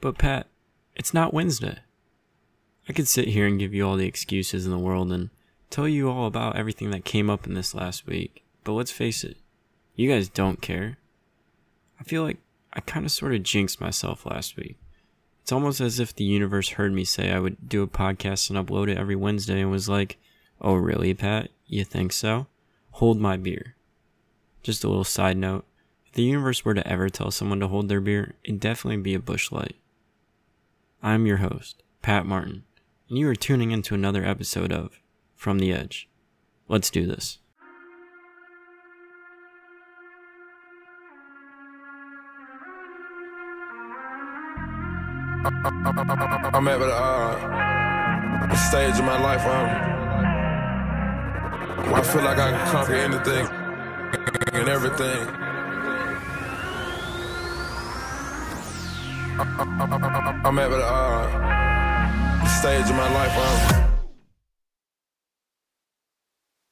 But Pat, it's not Wednesday. I could sit here and give you all the excuses in the world and tell you all about everything that came up in this last week, but let's face it, you guys don't care. I feel like I kind of sort of jinxed myself last week. It's almost as if the universe heard me say I would do a podcast and upload it every Wednesday and was like, oh, really, Pat? You think so? Hold my beer. Just a little side note if the universe were to ever tell someone to hold their beer, it'd definitely be a Busch Light. I'm your host, Pat Martin, and you are tuning into another episode of From the Edge. Let's do this. I'm at uh, the stage of my life where, I'm, where I feel like I can conquer anything and everything. I'm at the, uh, the stage of my life where I'm.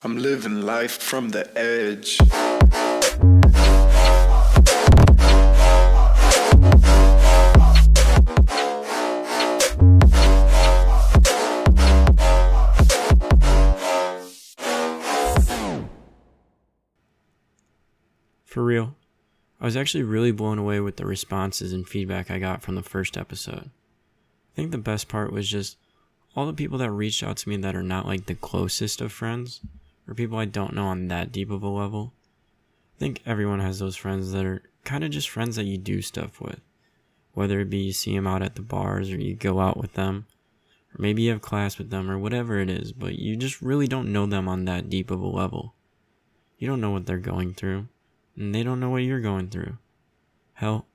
I'm living life from the edge. For real, I was actually really blown away with the responses and feedback I got from the first episode. I think the best part was just all the people that reached out to me that are not like the closest of friends, or people I don't know on that deep of a level. I think everyone has those friends that are kind of just friends that you do stuff with. Whether it be you see them out at the bars or you go out with them, or maybe you have class with them or whatever it is, but you just really don't know them on that deep of a level. You don't know what they're going through, and they don't know what you're going through. Hell,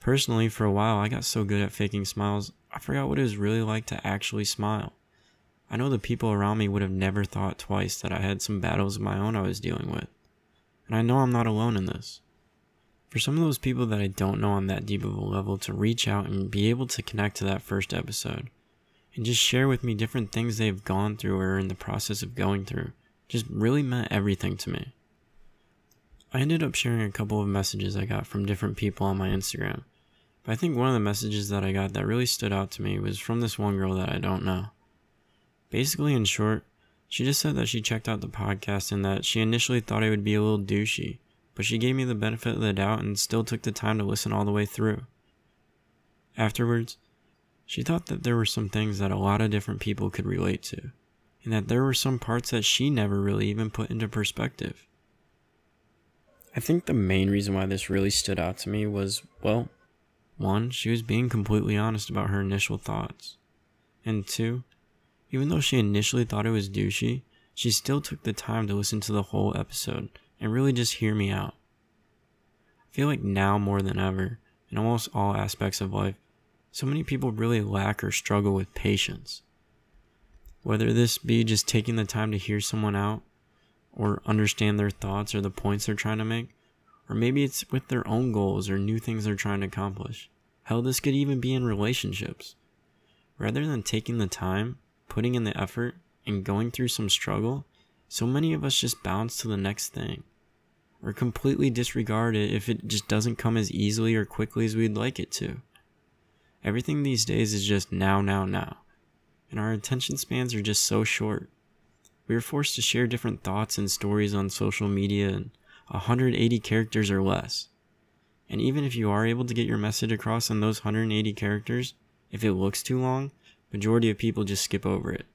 personally, for a while, I got so good at faking smiles, I forgot what it was really like to actually smile. I know the people around me would have never thought twice that I had some battles of my own I was dealing with. And I know I'm not alone in this. For some of those people that I don't know on that deep of a level to reach out and be able to connect to that first episode and just share with me different things they've gone through or are in the process of going through just really meant everything to me. I ended up sharing a couple of messages I got from different people on my Instagram. But I think one of the messages that I got that really stood out to me was from this one girl that I don't know. Basically, in short, she just said that she checked out the podcast and that she initially thought it would be a little douchey, but she gave me the benefit of the doubt and still took the time to listen all the way through. Afterwards, she thought that there were some things that a lot of different people could relate to, and that there were some parts that she never really even put into perspective. I think the main reason why this really stood out to me was, well, one, she was being completely honest about her initial thoughts. And two, even though she initially thought it was douchey, she still took the time to listen to the whole episode and really just hear me out. I feel like now more than ever, in almost all aspects of life, so many people really lack or struggle with patience. Whether this be just taking the time to hear someone out, or understand their thoughts or the points they're trying to make, or maybe it's with their own goals or new things they're trying to accomplish. Hell, this could even be in relationships. Rather than taking the time, putting in the effort, and going through some struggle, so many of us just bounce to the next thing. Or completely disregard it if it just doesn't come as easily or quickly as we'd like it to. Everything these days is just now, now, now. And our attention spans are just so short. We are forced to share different thoughts and stories on social media in 180 characters or less. And even if you are able to get your message across in those 180 characters, if it looks too long, majority of people just skip over it.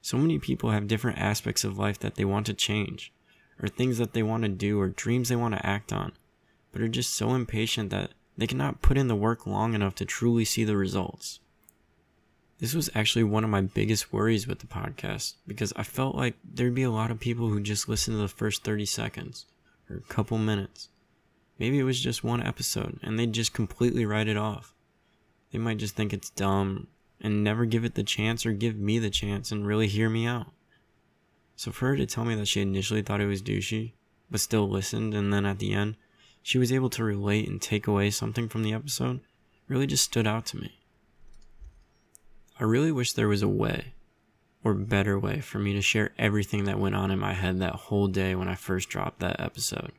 So many people have different aspects of life that they want to change, or things that they want to do, or dreams they want to act on, but are just so impatient that they cannot put in the work long enough to truly see the results. This was actually one of my biggest worries with the podcast because I felt like there'd be a lot of people who just listen to the first 30 seconds or a couple minutes. Maybe it was just one episode and they'd just completely write it off. They might just think it's dumb and never give it the chance or give me the chance and really hear me out. So for her to tell me that she initially thought it was douchey, but still listened, and then at the end, she was able to relate and take away something from the episode, really just stood out to me. I really wish there was a way, or better way, for me to share everything that went on in my head that whole day when I first dropped that episode.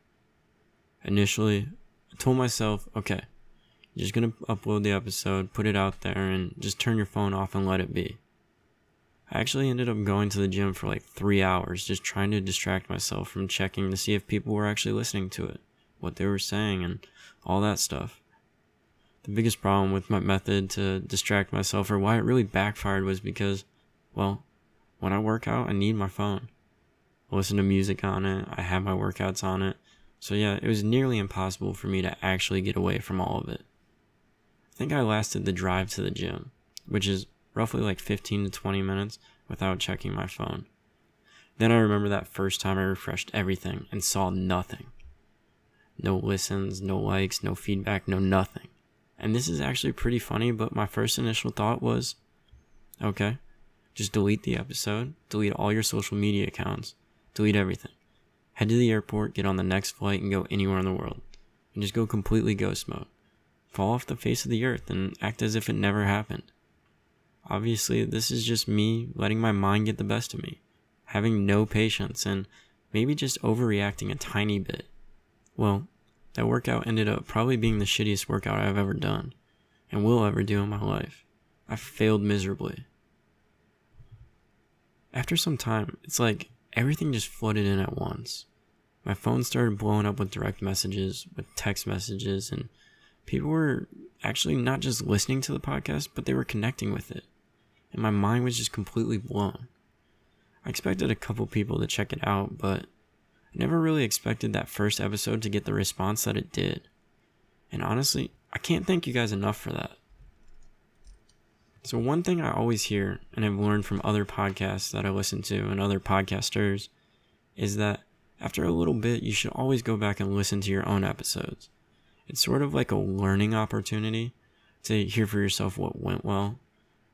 Initially, I told myself, okay, You're just gonna upload the episode, put it out there, and just turn your phone off and let it be. I actually ended up going to the gym for like three hours just trying to distract myself from checking to see if people were actually listening to it, what they were saying, and all that stuff. The biggest problem with my method to distract myself or why it really backfired was because, well, when I work out, I need my phone. I listen to music on it, I have my workouts on it. So yeah, it was nearly impossible for me to actually get away from all of it. I think I lasted the drive to the gym, which is roughly like 15 to 20 minutes without checking my phone. Then I remember that first time I refreshed everything and saw nothing. No listens, no likes, no feedback, no nothing. And this is actually pretty funny, but my first initial thought was okay, just delete the episode, delete all your social media accounts, delete everything. Head to the airport, get on the next flight, and go anywhere in the world. And just go completely ghost mode. Fall off the face of the earth and act as if it never happened. Obviously, this is just me letting my mind get the best of me, having no patience, and maybe just overreacting a tiny bit. Well, that workout ended up probably being the shittiest workout I've ever done, and will ever do in my life. I failed miserably. After some time, it's like everything just flooded in at once. My phone started blowing up with direct messages, with text messages, and people were actually not just listening to the podcast, but they were connecting with it. And my mind was just completely blown. I expected a couple people to check it out, but never really expected that first episode to get the response that it did. And honestly, I can't thank you guys enough for that. So, one thing I always hear and have learned from other podcasts that I listen to and other podcasters is that after a little bit, you should always go back and listen to your own episodes. It's sort of like a learning opportunity to hear for yourself what went well,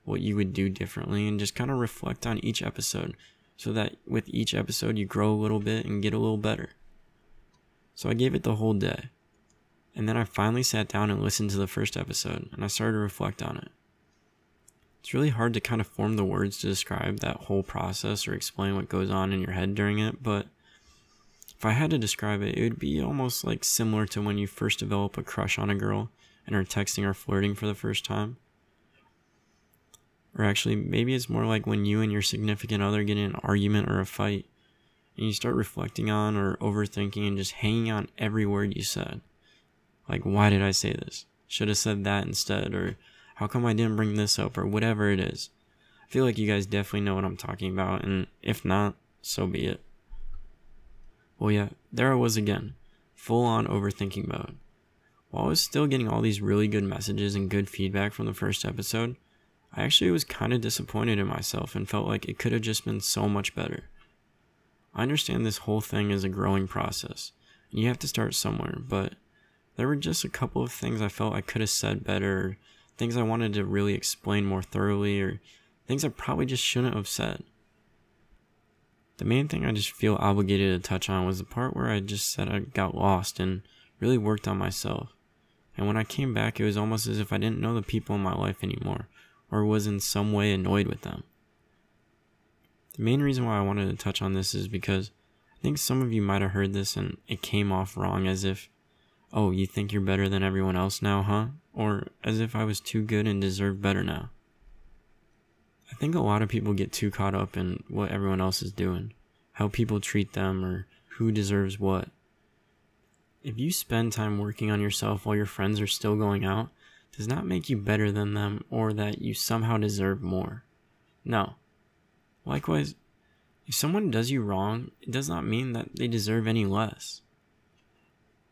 what you would do differently, and just kind of reflect on each episode so that with each episode you grow a little bit and get a little better. So I gave it the whole day. And then I finally sat down and listened to the first episode and I started to reflect on it. It's really hard to kind of form the words to describe that whole process or explain what goes on in your head during it, but if I had to describe it, it would be almost like similar to when you first develop a crush on a girl and are texting or flirting for the first time. Or actually, maybe it's more like when you and your significant other get in an argument or a fight, and you start reflecting on or overthinking and just hanging on every word you said. Like, why did I say this? Should have said that instead, or how come I didn't bring this up, or whatever it is. I feel like you guys definitely know what I'm talking about, and if not, so be it. Well, yeah, there I was again, full on overthinking mode. While I was still getting all these really good messages and good feedback from the first episode, I actually was kind of disappointed in myself and felt like it could have just been so much better. I understand this whole thing is a growing process, and you have to start somewhere, but there were just a couple of things I felt I could have said better, things I wanted to really explain more thoroughly, or things I probably just shouldn't have said. The main thing I just feel obligated to touch on was the part where I just said I got lost and really worked on myself. And when I came back, it was almost as if I didn't know the people in my life anymore, or was in some way annoyed with them. The main reason why I wanted to touch on this is because I think some of you might have heard this and it came off wrong as if, oh, you think you're better than everyone else now, huh? Or as if I was too good and deserved better now. I think a lot of people get too caught up in what everyone else is doing, how people treat them, or who deserves what. If you spend time working on yourself while your friends are still going out, does not make you better than them or that you somehow deserve more. No. Likewise, if someone does you wrong, it does not mean that they deserve any less.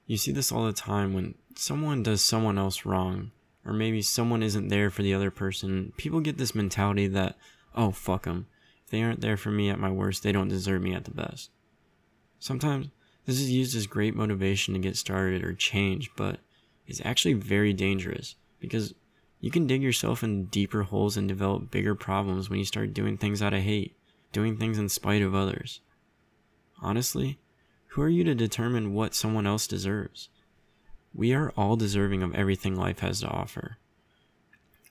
You see this all the time when someone does someone else wrong, or maybe someone isn't there for the other person, people get this mentality that, oh, fuck them. If they aren't there for me at my worst, they don't deserve me at the best. Sometimes this is used as great motivation to get started or change, but it's actually very dangerous because you can dig yourself in deeper holes and develop bigger problems when you start doing things out of hate, doing things in spite of others. Honestly, who are you to determine what someone else deserves? We are all deserving of everything life has to offer.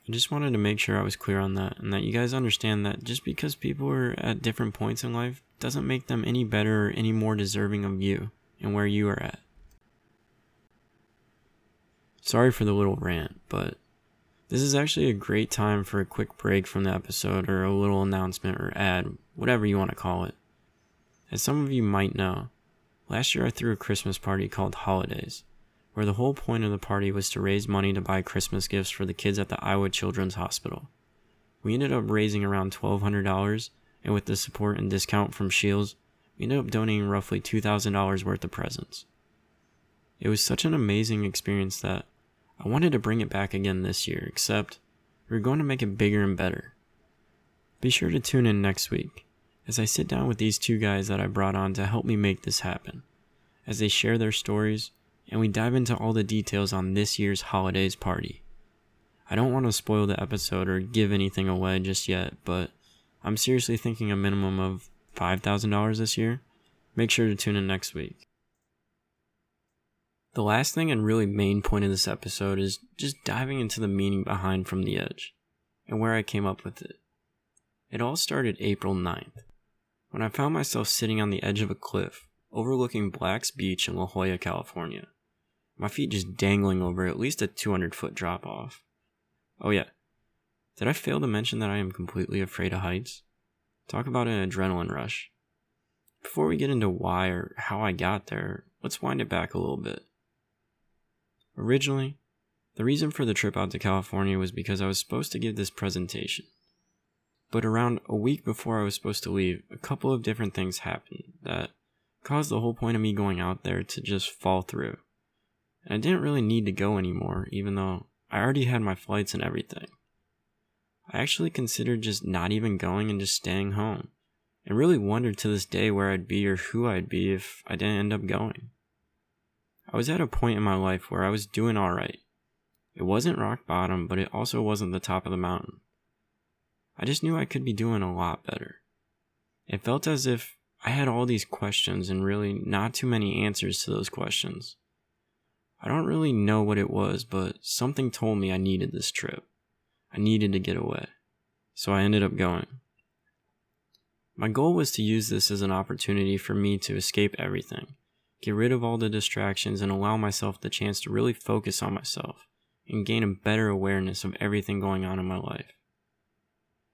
I just wanted to make sure I was clear on that and that you guys understand that just because people are at different points in life doesn't make them any better or any more deserving of you and where you are at. Sorry for the little rant, but this is actually a great time for a quick break from the episode or a little announcement or ad, whatever you want to call it. As some of you might know, last year I threw a Christmas party called Holidays, where the whole point of the party was to raise money to buy Christmas gifts for the kids at the Iowa Children's Hospital. We ended up raising around $1,200, and with the support and discount from Shields, we ended up donating roughly $2,000 worth of presents. It was such an amazing experience that I wanted to bring it back again this year, except we're going to make it bigger and better. Be sure to tune in next week as I sit down with these two guys that I brought on to help me make this happen, as they share their stories and we dive into all the details on this year's holidays party. I don't want to spoil the episode or give anything away just yet, but I'm seriously thinking a minimum of $5,000 this year. Make sure to tune in next week. The last thing and really main point of this episode is just diving into the meaning behind From the Edge and where I came up with it. It all started April 9th, when I found myself sitting on the edge of a cliff overlooking Black's Beach in La Jolla, California. My feet just dangling over at least a 200 foot drop off. Oh, yeah. Did I fail to mention that I am completely afraid of heights? Talk about an adrenaline rush. Before we get into why or how I got there, let's wind it back a little bit. Originally, the reason for the trip out to California was because I was supposed to give this presentation. But around a week before I was supposed to leave, a couple of different things happened that caused the whole point of me going out there to just fall through. And I didn't really need to go anymore, even though I already had my flights and everything. I actually considered just not even going and just staying home, and really wondered to this day where I'd be or who I'd be if I didn't end up going. I was at a point in my life where I was doing alright. It wasn't rock bottom, but it also wasn't the top of the mountain. I just knew I could be doing a lot better. It felt as if I had all these questions and really not too many answers to those questions. I don't really know what it was, but something told me I needed this trip. I needed to get away. So I ended up going. My goal was to use this as an opportunity for me to escape everything get rid of all the distractions, and allow myself the chance to really focus on myself and gain a better awareness of everything going on in my life.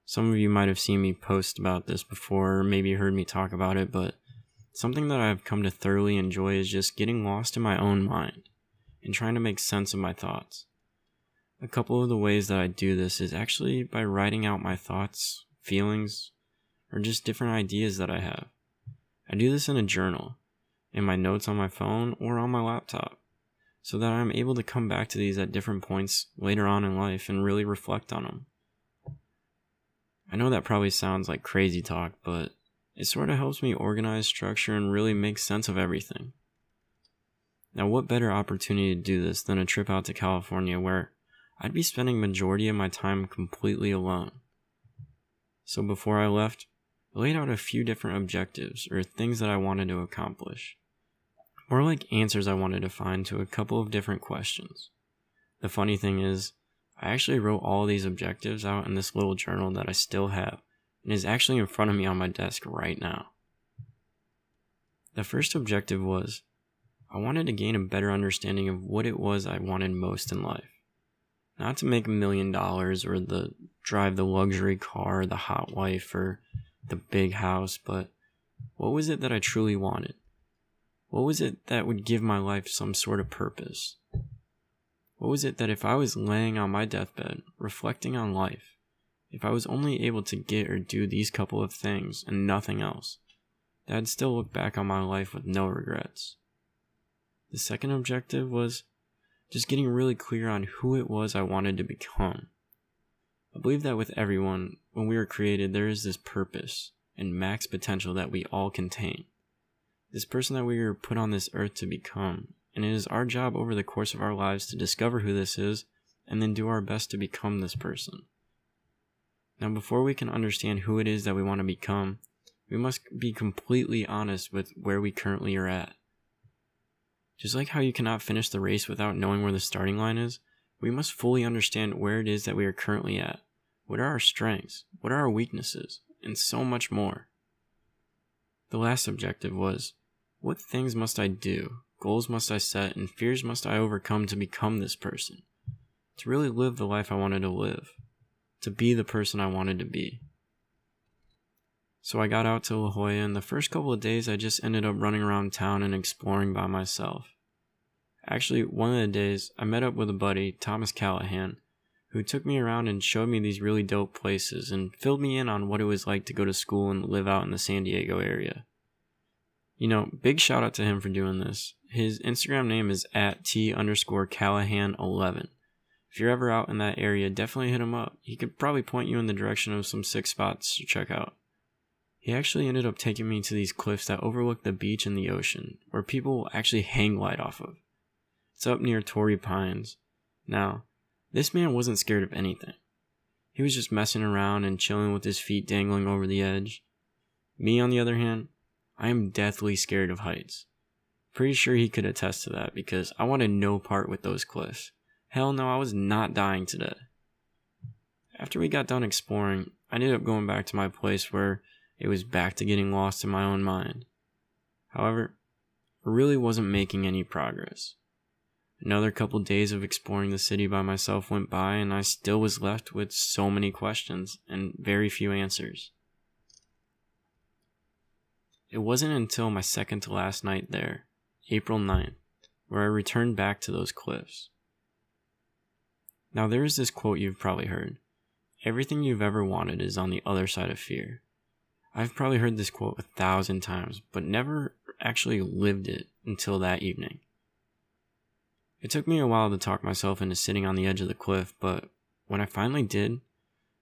Some of you might have seen me post about this before, or maybe heard me talk about it, but something that I've come to thoroughly enjoy is just getting lost in my own mind and trying to make sense of my thoughts. A couple of the ways that I do this is actually by writing out my thoughts, feelings, or just different ideas that I have. I do this in a journal, in my notes on my phone or on my laptop so that I'm able to come back to these at different points later on in life and really reflect on them. I know that probably sounds like crazy talk, but it sort of helps me organize, structure, and really make sense of everything. Now, what better opportunity to do this than a trip out to California where I'd be spending majority of my time completely alone? So before I left, I laid out a few different objectives or things that I wanted to accomplish more like answers I wanted to find to a couple of different questions. The funny thing is, I actually wrote all these objectives out in this little journal that I still have and is actually in front of me on my desk right now. The first objective was I wanted to gain a better understanding of what it was I wanted most in life. Not to make a million dollars or the drive the luxury car, the hot wife, or the big house, but what was it that I truly wanted? What was it that would give my life some sort of purpose? What was it that if I was laying on my deathbed, reflecting on life, if I was only able to get or do these couple of things and nothing else, that I'd still look back on my life with no regrets? The second objective was just getting really clear on who it was I wanted to become. I believe that with everyone, when we were created, there is this purpose and max potential that we all contain this person that we were put on this earth to become. And it is our job over the course of our lives to discover who this is and then do our best to become this person. Now, before we can understand who it is that we want to become, we must be completely honest with where we currently are at. Just like how you cannot finish the race without knowing where the starting line is, we must fully understand where it is that we are currently at. What are our strengths? What are our weaknesses? And so much more. The last objective was what things must I do, goals must I set, and fears must I overcome to become this person? To really live the life I wanted to live, to be the person I wanted to be. So I got out to La Jolla, and the first couple of days I just ended up running around town and exploring by myself. Actually, one of the days I met up with a buddy, Thomas Callahan, who took me around and showed me these really dope places and filled me in on what it was like to go to school and live out in the San Diego area. You know, big shout out to him for doing this. His Instagram name is at T underscore Callahan11. If you're ever out in that area, definitely hit him up. He could probably point you in the direction of some sick spots to check out. He actually ended up taking me to these cliffs that overlook the beach and the ocean, where people actually hang glide off of. It's up near Torrey Pines. Now, this man wasn't scared of anything. He was just messing around and chilling with his feet dangling over the edge. Me, on the other hand, I am deathly scared of heights. Pretty sure he could attest to that because I wanted no part with those cliffs. Hell no, I was not dying today. After we got done exploring, I ended up going back to my place where it was back to getting lost in my own mind. However, I really wasn't making any progress. Another couple days of exploring the city by myself went by, and I still was left with so many questions and very few answers. It wasn't until my second to last night there, April 9th, where I returned back to those cliffs. Now, there is this quote you've probably heard Everything you've ever wanted is on the other side of fear. I've probably heard this quote a thousand times, but never actually lived it until that evening. It took me a while to talk myself into sitting on the edge of the cliff, but when I finally did,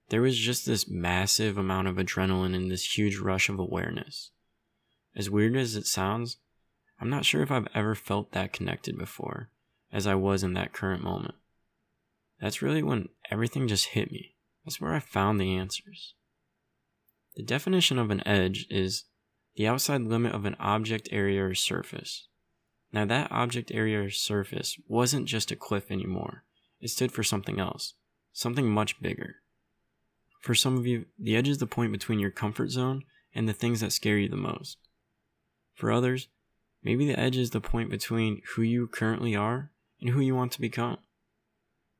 there was just this massive amount of adrenaline and this huge rush of awareness. As weird as it sounds, I'm not sure if I've ever felt that connected before, as I was in that current moment. That's really when everything just hit me. That's where I found the answers. The definition of an edge is the outside limit of an object area or surface. Now, that object area or surface wasn't just a cliff anymore, it stood for something else, something much bigger. For some of you, the edge is the point between your comfort zone and the things that scare you the most. For others, maybe the edge is the point between who you currently are and who you want to become.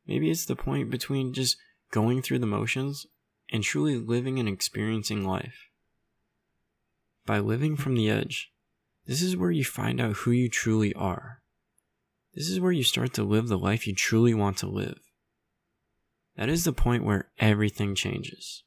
Maybe it's the point between just going through the motions and truly living and experiencing life. By living from the edge, this is where you find out who you truly are. This is where you start to live the life you truly want to live. That is the point where everything changes.